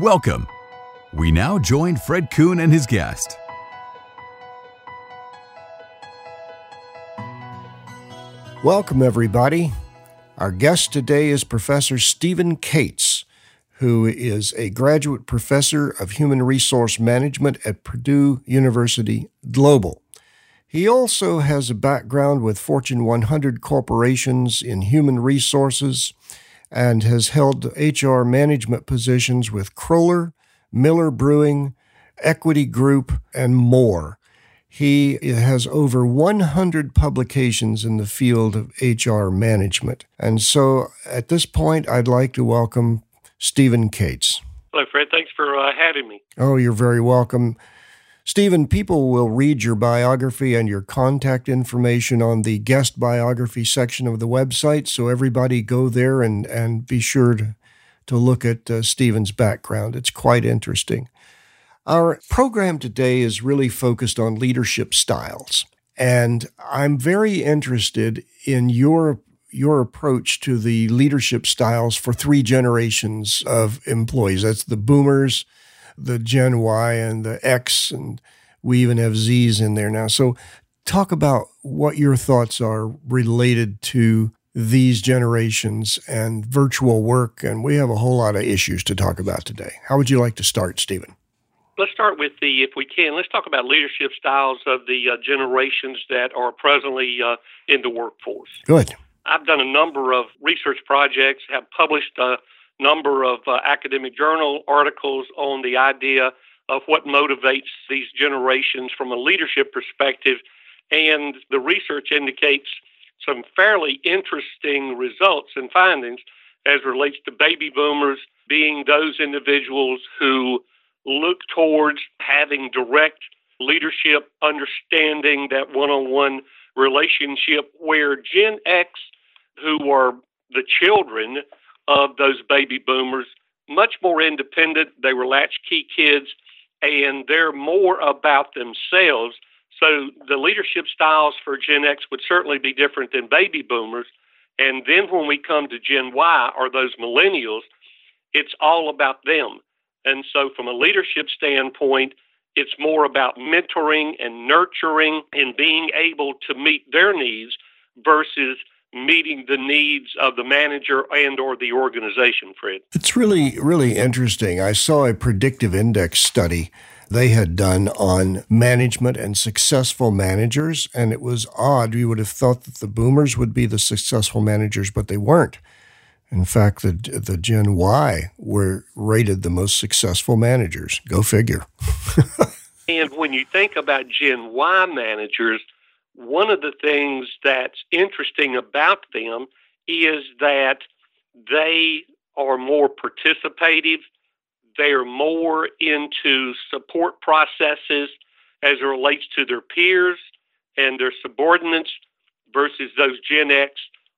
Welcome. We now join Fred Coon and his guest. Welcome, everybody. Our guest today is Professor Stephen Cates, who is a graduate professor of human resource management at Purdue University Global. He also has a background with Fortune 100 corporations in human resources and has held HR management positions with Kroller, Miller Brewing, Equity Group, and more. He has over 100 publications in the field of HR management. And so at this point, I'd like to welcome Stephen Cates. Hello, Fred. Thanks for uh, having me. Oh, you're very welcome. Stephen, people will read your biography and your contact information on the guest biography section of the website. So everybody go there and, and be sure to, to look at uh, Stephen's background. It's quite interesting. Our program today is really focused on leadership styles. And I'm very interested in your your approach to the leadership styles for three generations of employees. That's the boomers, the Gen Y, and the X, and we even have Z's in there now. So, talk about what your thoughts are related to these generations and virtual work. And we have a whole lot of issues to talk about today. How would you like to start, Stephen? let's start with the, if we can, let's talk about leadership styles of the uh, generations that are presently uh, in the workforce. Good. I've done a number of research projects, have published a number of uh, academic journal articles on the idea of what motivates these generations from a leadership perspective. And the research indicates some fairly interesting results and findings as relates to baby boomers being those individuals who look towards having direct leadership, understanding that one on one relationship where Gen X, who are the children of those baby boomers, much more independent. They were latchkey kids and they're more about themselves. So the leadership styles for Gen X would certainly be different than baby boomers. And then when we come to Gen Y or those millennials, it's all about them. And so, from a leadership standpoint, it's more about mentoring and nurturing and being able to meet their needs versus meeting the needs of the manager and or the organization fred it's really really interesting i saw a predictive index study they had done on management and successful managers and it was odd you would have thought that the boomers would be the successful managers but they weren't in fact, the the Gen Y were rated the most successful managers. Go figure. and when you think about Gen Y managers, one of the things that's interesting about them is that they are more participative. They're more into support processes as it relates to their peers and their subordinates versus those Gen X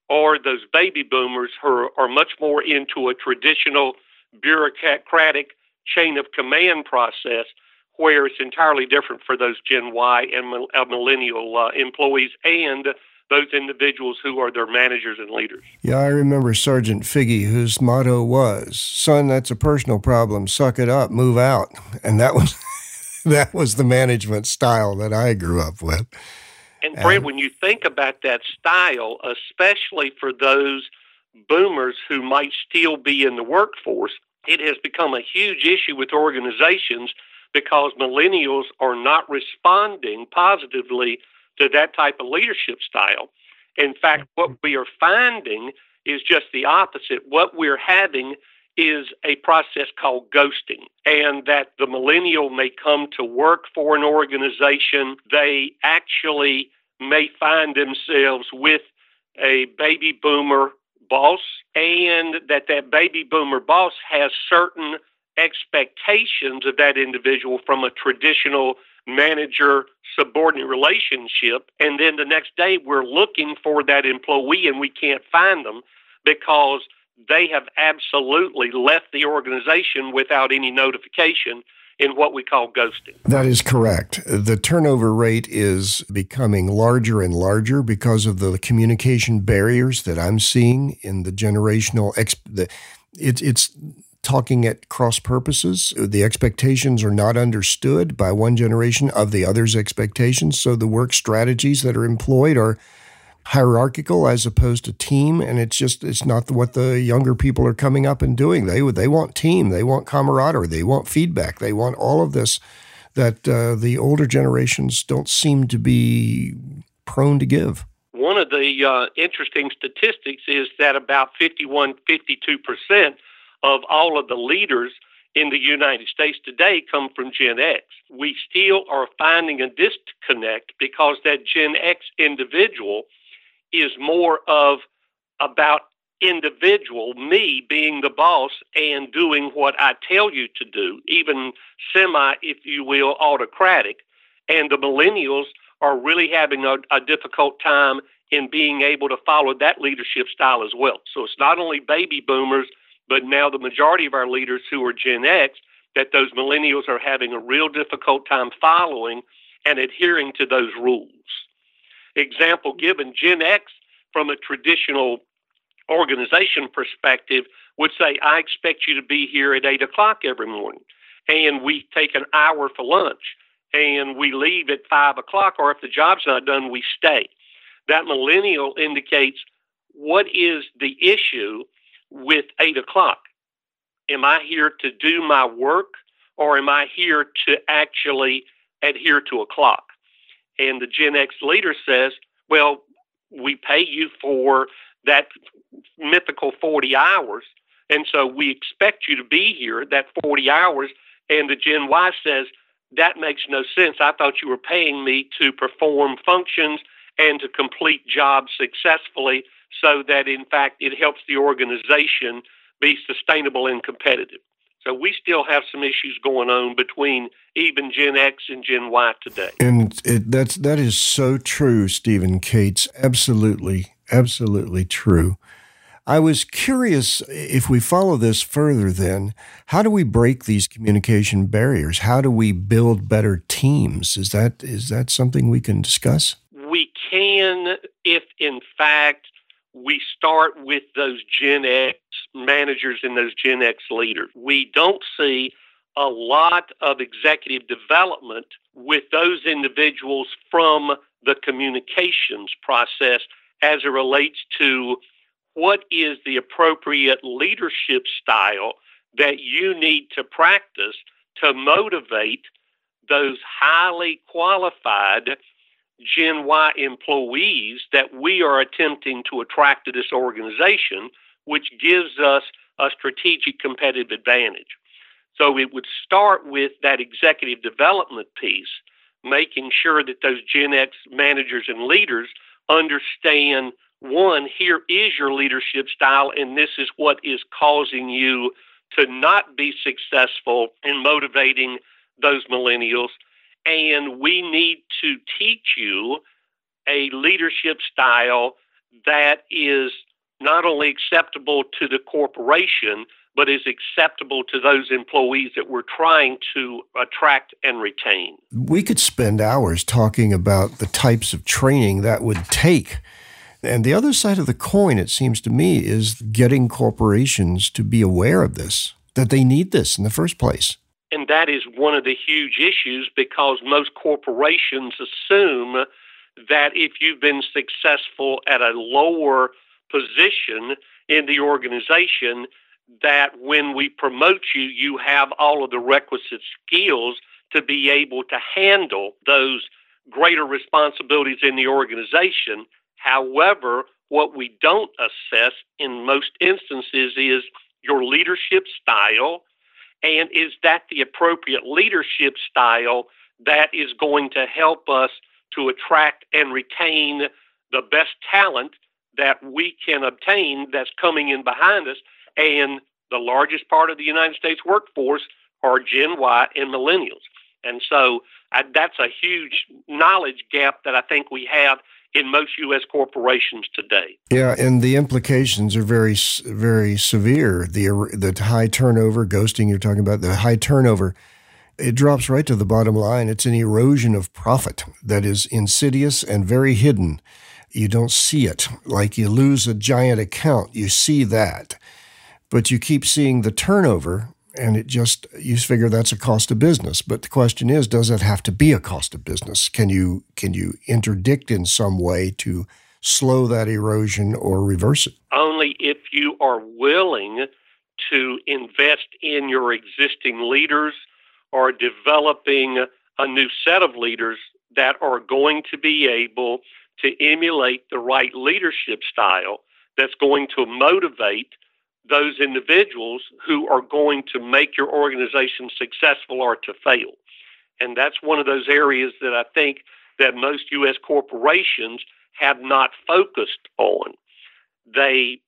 or those baby boomers who are much more into a traditional bureaucratic chain of command process where it's entirely different for those Gen Y and uh, millennial uh, employees and those individuals who are their managers and leaders. Yeah, I remember Sergeant Figgy, whose motto was, "Son, that's a personal problem. Suck it up, move out," and that was that was the management style that I grew up with. And Fred, when you think about that style, especially for those boomers who might still be in the workforce, it has become a huge issue with organizations because millennials are not responding positively to that type of leadership style. In fact, mm-hmm. what we are finding is just the opposite. What we're having is a process called ghosting, and that the millennial may come to work for an organization. They actually may find themselves with a baby boomer boss, and that that baby boomer boss has certain expectations of that individual from a traditional manager subordinate relationship. And then the next day, we're looking for that employee and we can't find them because they have absolutely left the organization without any notification in what we call ghosting. That is correct. The turnover rate is becoming larger and larger because of the communication barriers that I'm seeing in the generational. Exp- the, it, it's talking at cross purposes. The expectations are not understood by one generation of the other's expectations. So the work strategies that are employed are hierarchical as opposed to team. And it's just it's not what the younger people are coming up and doing. They they want team. They want camaraderie. They want feedback. They want all of this that uh, the older generations don't seem to be prone to give. One of the uh, interesting statistics is that about 51 52% of all of the leaders in the United States today come from Gen X. We still are finding a disconnect because that Gen X individual is more of about individual, me being the boss and doing what I tell you to do, even semi, if you will, autocratic. And the millennials are really having a, a difficult time in being able to follow that leadership style as well. So it's not only baby boomers, but now the majority of our leaders who are Gen X, that those millennials are having a real difficult time following and adhering to those rules example given, Gen X, from a traditional organization perspective, would say, I expect you to be here at 8 o'clock every morning. And we take an hour for lunch and we leave at 5 o'clock, or if the job's not done, we stay. That millennial indicates what is the issue with 8 o'clock? Am I here to do my work or am I here to actually adhere to a clock? And the Gen X leader says, well, we pay you for that mythical 40 hours. And so we expect you to be here that 40 hours. And the Gen Y says, that makes no sense. I thought you were paying me to perform functions and to complete jobs successfully so that, in fact, it helps the organization be sustainable and competitive. So we still have some issues going on between even Gen X and Gen Y today. And it, that's that is so true, Stephen Cates. Absolutely, absolutely true. I was curious if we follow this further, then, how do we break these communication barriers? How do we build better teams? Is that is that something we can discuss? We can if in fact we start with those Gen X managers and those Gen X leaders. We don't see a lot of executive development with those individuals from the communications process as it relates to what is the appropriate leadership style that you need to practice to motivate those highly qualified Gen Y employees that we are attempting to attract to this organization, which gives us a strategic competitive advantage. So it would start with that executive development piece, making sure that those Gen X managers and leaders understand one, here is your leadership style, and this is what is causing you to not be successful in motivating those millennials and we need to teach you a leadership style that is not only acceptable to the corporation, but is acceptable to those employees that we're trying to attract and retain. We could spend hours talking about the types of training that would take. And the other side of the coin, it seems to me, is getting corporations to be aware of this, that they need this in the first place. And that is one of the huge issues because most corporations assume that if you've been successful at a lower position in the organization, that when we promote you, you have all of the requisite skills to be able to handle those greater responsibilities in the organization. However, what we don't assess in most instances is your leadership style, and is that the appropriate leadership style that is going to help us to attract and retain the best talent that we can obtain that's coming in behind us? And the largest part of the United States workforce are Gen Y and millennials. And so I, that's a huge knowledge gap that I think we have in most U.S. corporations today. Yeah, and the implications are very, very severe. The er, the high turnover, ghosting you're talking about, the high turnover, it drops right to the bottom line. It's an erosion of profit that is insidious and very hidden. You don't see it. Like you lose a giant account, you see that. but you keep seeing the turnover and it just you figure that's a cost of business. But the question is does it have to be a cost of business? Can you can you interdict in some way to slow that erosion or reverse it? Only if you are willing to invest in your existing leaders or developing a new set of leaders that are going to be able to emulate the right leadership style that's going to motivate those individuals who are going to make your organization successful or to fail. And that's one of those areas that I think that most U.S. corporations have not focused on. They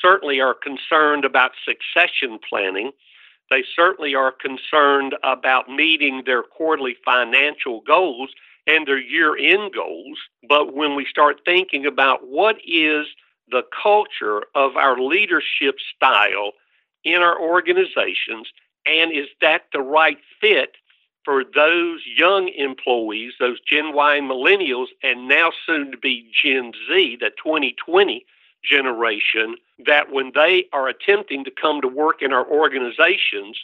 certainly are concerned about succession planning. They certainly are concerned about meeting their quarterly financial goals and their year end goals. But when we start thinking about what is the culture of our leadership style in our organizations, and is that the right fit for those young employees, those Gen Y millennials, and now soon to be Gen Z, the 2020 generation, that when they are attempting to come to work in our organizations,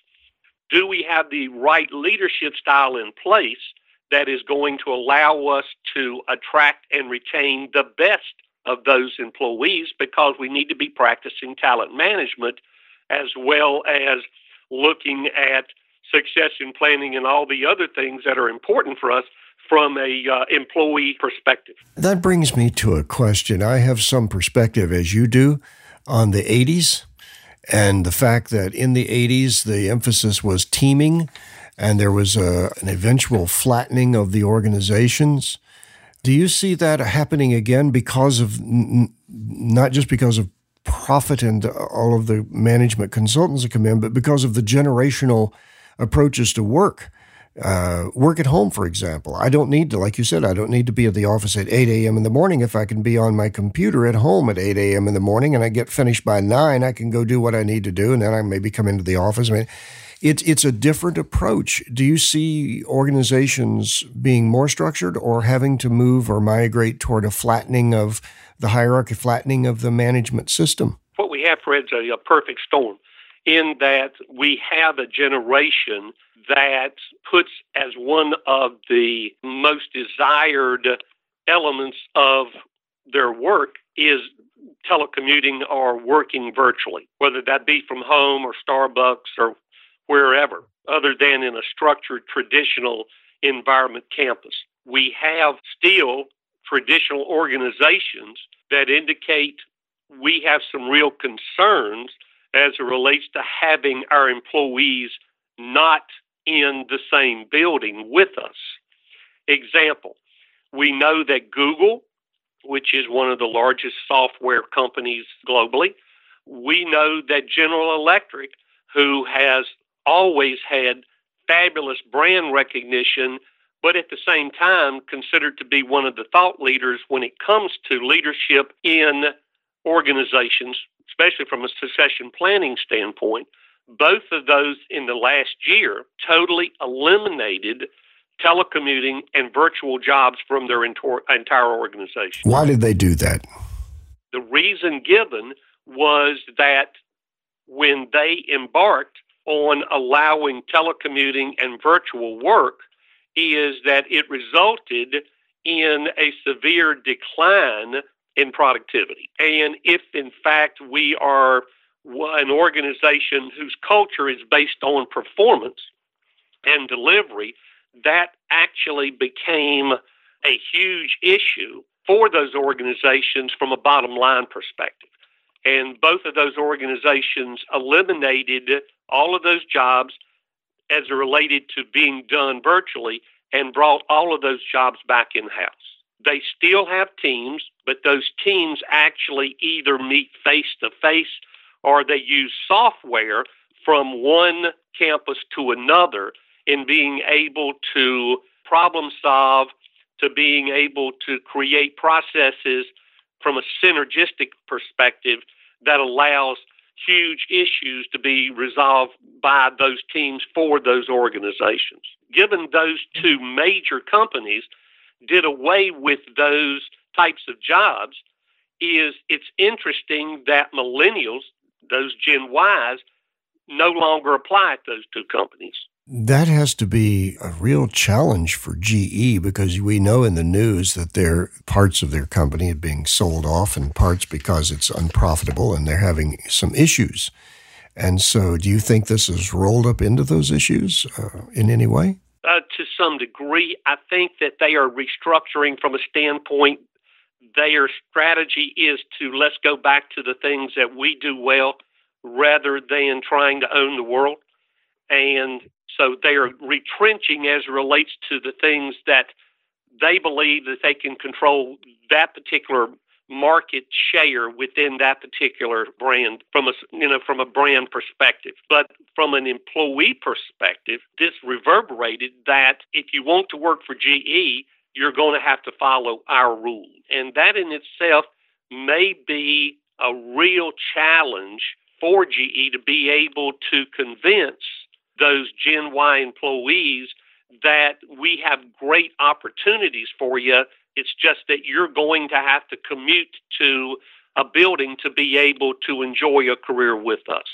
do we have the right leadership style in place that is going to allow us to attract and retain the best of those employees because we need to be practicing talent management as well as looking at succession planning and all the other things that are important for us from a uh, employee perspective. That brings me to a question. I have some perspective as you do on the 80s and the fact that in the 80s the emphasis was teaming and there was a, an eventual flattening of the organizations. Do you see that happening again because of n- not just because of profit and all of the management consultants that come in, but because of the generational approaches to work? Uh, work at home, for example. I don't need to, like you said, I don't need to be at the office at 8 a.m. in the morning. If I can be on my computer at home at 8 a.m. in the morning and I get finished by 9, I can go do what I need to do and then I maybe come into the office. I mean, it's it's a different approach. Do you see organizations being more structured or having to move or migrate toward a flattening of the hierarchy, flattening of the management system? What we have, Fred's a, a perfect storm in that we have a generation that puts as one of the most desired elements of their work is telecommuting or working virtually, whether that be from home or Starbucks or wherever, other than in a structured traditional environment campus. We have still traditional organizations that indicate we have some real concerns as it relates to having our employees not in the same building with us. Example, we know that Google, which is one of the largest software companies globally, we know that General Electric, who has always had fabulous brand recognition, but at the same time considered to be one of the thought leaders when it comes to leadership in organizations, especially from a succession planning standpoint. Both of those in the last year totally eliminated telecommuting and virtual jobs from their entire organization. Why did they do that? The reason given was that when they embarked on allowing telecommuting and virtual work is that it resulted in a severe decline in productivity. And if in fact we are an organization whose culture is based on performance and delivery, that actually became a huge issue for those organizations from a bottom line perspective. And both of those organizations eliminated all of those jobs as related to being done virtually and brought all of those jobs back in house. They still have teams, but those teams actually either meet face to face or they use software from one campus to another in being able to problem solve, to being able to create processes from a synergistic perspective that allows huge issues to be resolved by those teams for those organizations. Given those two major companies did away with those types of jobs, is it's interesting that millennials, those Gen Ys no longer apply at those two companies. That has to be a real challenge for GE because we know in the news that their parts of their company are being sold off and parts because it's unprofitable and they're having some issues. And so, do you think this has rolled up into those issues uh, in any way? Uh, to some degree, I think that they are restructuring from a standpoint. Their strategy is to let's go back to the things that we do well rather than trying to own the world. And so they are retrenching as relates to the things that they believe that they can control that particular market share within that particular brand from a you know from a brand perspective. But from an employee perspective this reverberated that if you want to work for GE you're going to have to follow our rules and that in itself may be a real challenge for GE to be able to convince those Gen Y employees that we have great opportunities for you. It's just that you're going to have to commute to a building to be able to enjoy a career with us.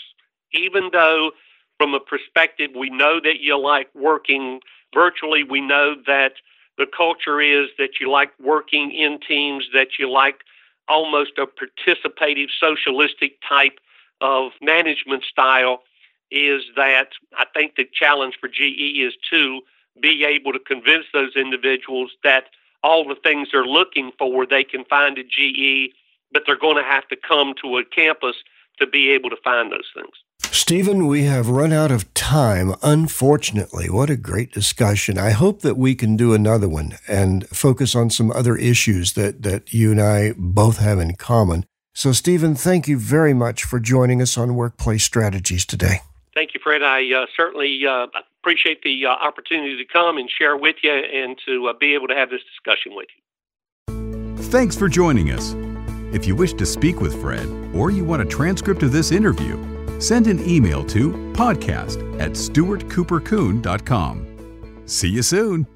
Even though, from a perspective, we know that you like working virtually, we know that the culture is that you like working in teams, that you like almost a participative, socialistic type of management style is that I think the challenge for GE is to be able to convince those individuals that all the things they're looking for they can find at GE, but they're going to have to come to a campus to be able to find those things. Stephen, we have run out of time, unfortunately. What a great discussion. I hope that we can do another one and focus on some other issues that, that you and I both have in common. So, Stephen, thank you very much for joining us on Workplace Strategies today. Thank you, Fred. I uh, certainly uh, appreciate the uh, opportunity to come and share with you and to uh, be able to have this discussion with you. Thanks for joining us. If you wish to speak with Fred or you want a transcript of this interview, send an email to podcast at stewartcoopercoon.com. See you soon.